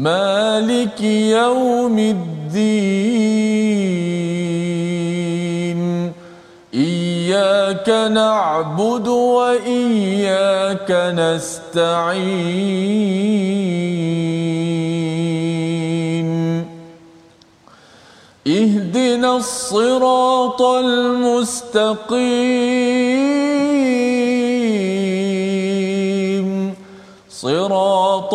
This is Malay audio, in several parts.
مالك يوم الدين. إياك نعبد وإياك نستعين. اهدنا الصراط المستقيم. صراط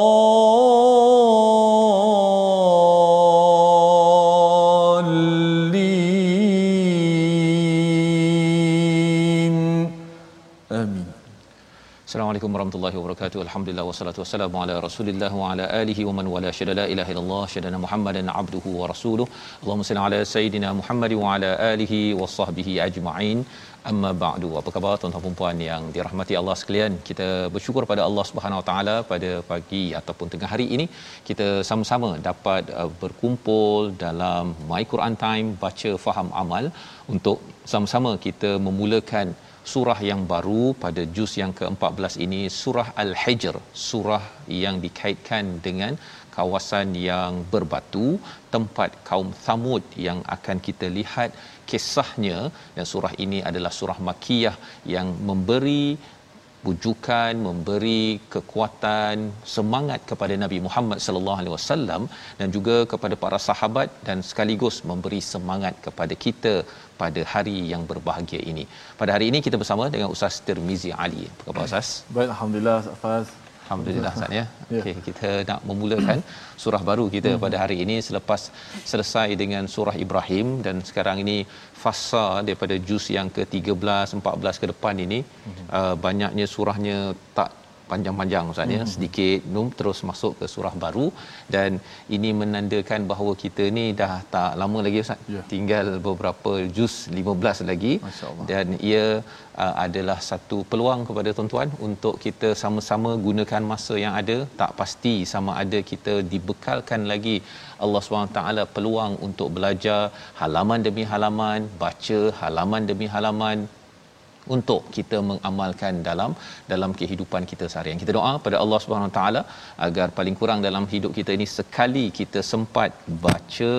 Assalamualaikum warahmatullahi wabarakatuh. Alhamdulillah wassalatu wassalamu ala Rasulillah wa ala alihi wa man wala syada la ilaha illallah syadana Muhammadan abduhu wa rasuluh. Allahumma salli ala sayidina Muhammad wa ala alihi wa sahbihi ajma'in. Amma ba'du. Apa khabar tuan-tuan dan puan yang dirahmati Allah sekalian? Kita bersyukur pada Allah Subhanahu wa taala pada pagi ataupun tengah hari ini kita sama-sama dapat uh, berkumpul dalam My Quran Time baca faham amal untuk sama-sama kita memulakan surah yang baru pada juz yang ke-14 ini surah Al-Hijr surah yang dikaitkan dengan kawasan yang berbatu tempat kaum Thamud yang akan kita lihat kisahnya. Dan surah ini adalah surah makiyah yang memberi bujukan memberi kekuatan semangat kepada Nabi Muhammad sallallahu alaihi wasallam dan juga kepada para sahabat dan sekaligus memberi semangat kepada kita pada hari yang berbahagia ini. Pada hari ini kita bersama dengan Ustaz Tirmizi Ali. Apa khabar Ustaz? Baik, Alhamdulillah Faz. Alhamdulillah Ustaz ya. Ya. Okey, kita nak memulakan surah baru kita Hmm. pada hari ini selepas selesai dengan surah Ibrahim dan sekarang ini fasa daripada juz yang ke-13 14 ke depan ini Hmm. uh, banyaknya surahnya tak panjang-panjang Ustaz ya. Hmm. sedikit num terus masuk ke surah baru. Dan ini menandakan bahawa kita ni dah tak lama lagi Ustaz. Ya. tinggal beberapa juz 15 lagi. Dan ia uh, adalah satu peluang kepada tuan-tuan untuk kita sama-sama gunakan masa yang ada. Tak pasti sama ada kita dibekalkan lagi. Allah SWT peluang untuk belajar halaman demi halaman baca halaman demi halaman untuk kita mengamalkan dalam dalam kehidupan kita seharian. Kita doa pada Allah Subhanahu Wa Taala agar paling kurang dalam hidup kita ini sekali kita sempat baca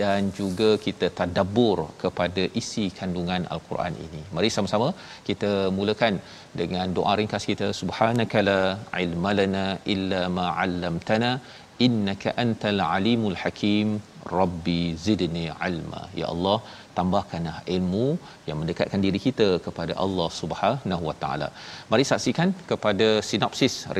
dan juga kita tadabbur kepada isi kandungan al-Quran ini. Mari sama-sama kita mulakan dengan doa ringkas kita subhanakala ilmalana illa ma 'allamtana innaka antal alimul hakim rabbi zidni ilma. Ya Allah tambahkanlah ilmu yang mendekatkan diri kita kepada Allah Subhanahu wa taala. Mari saksikan kepada sinopsis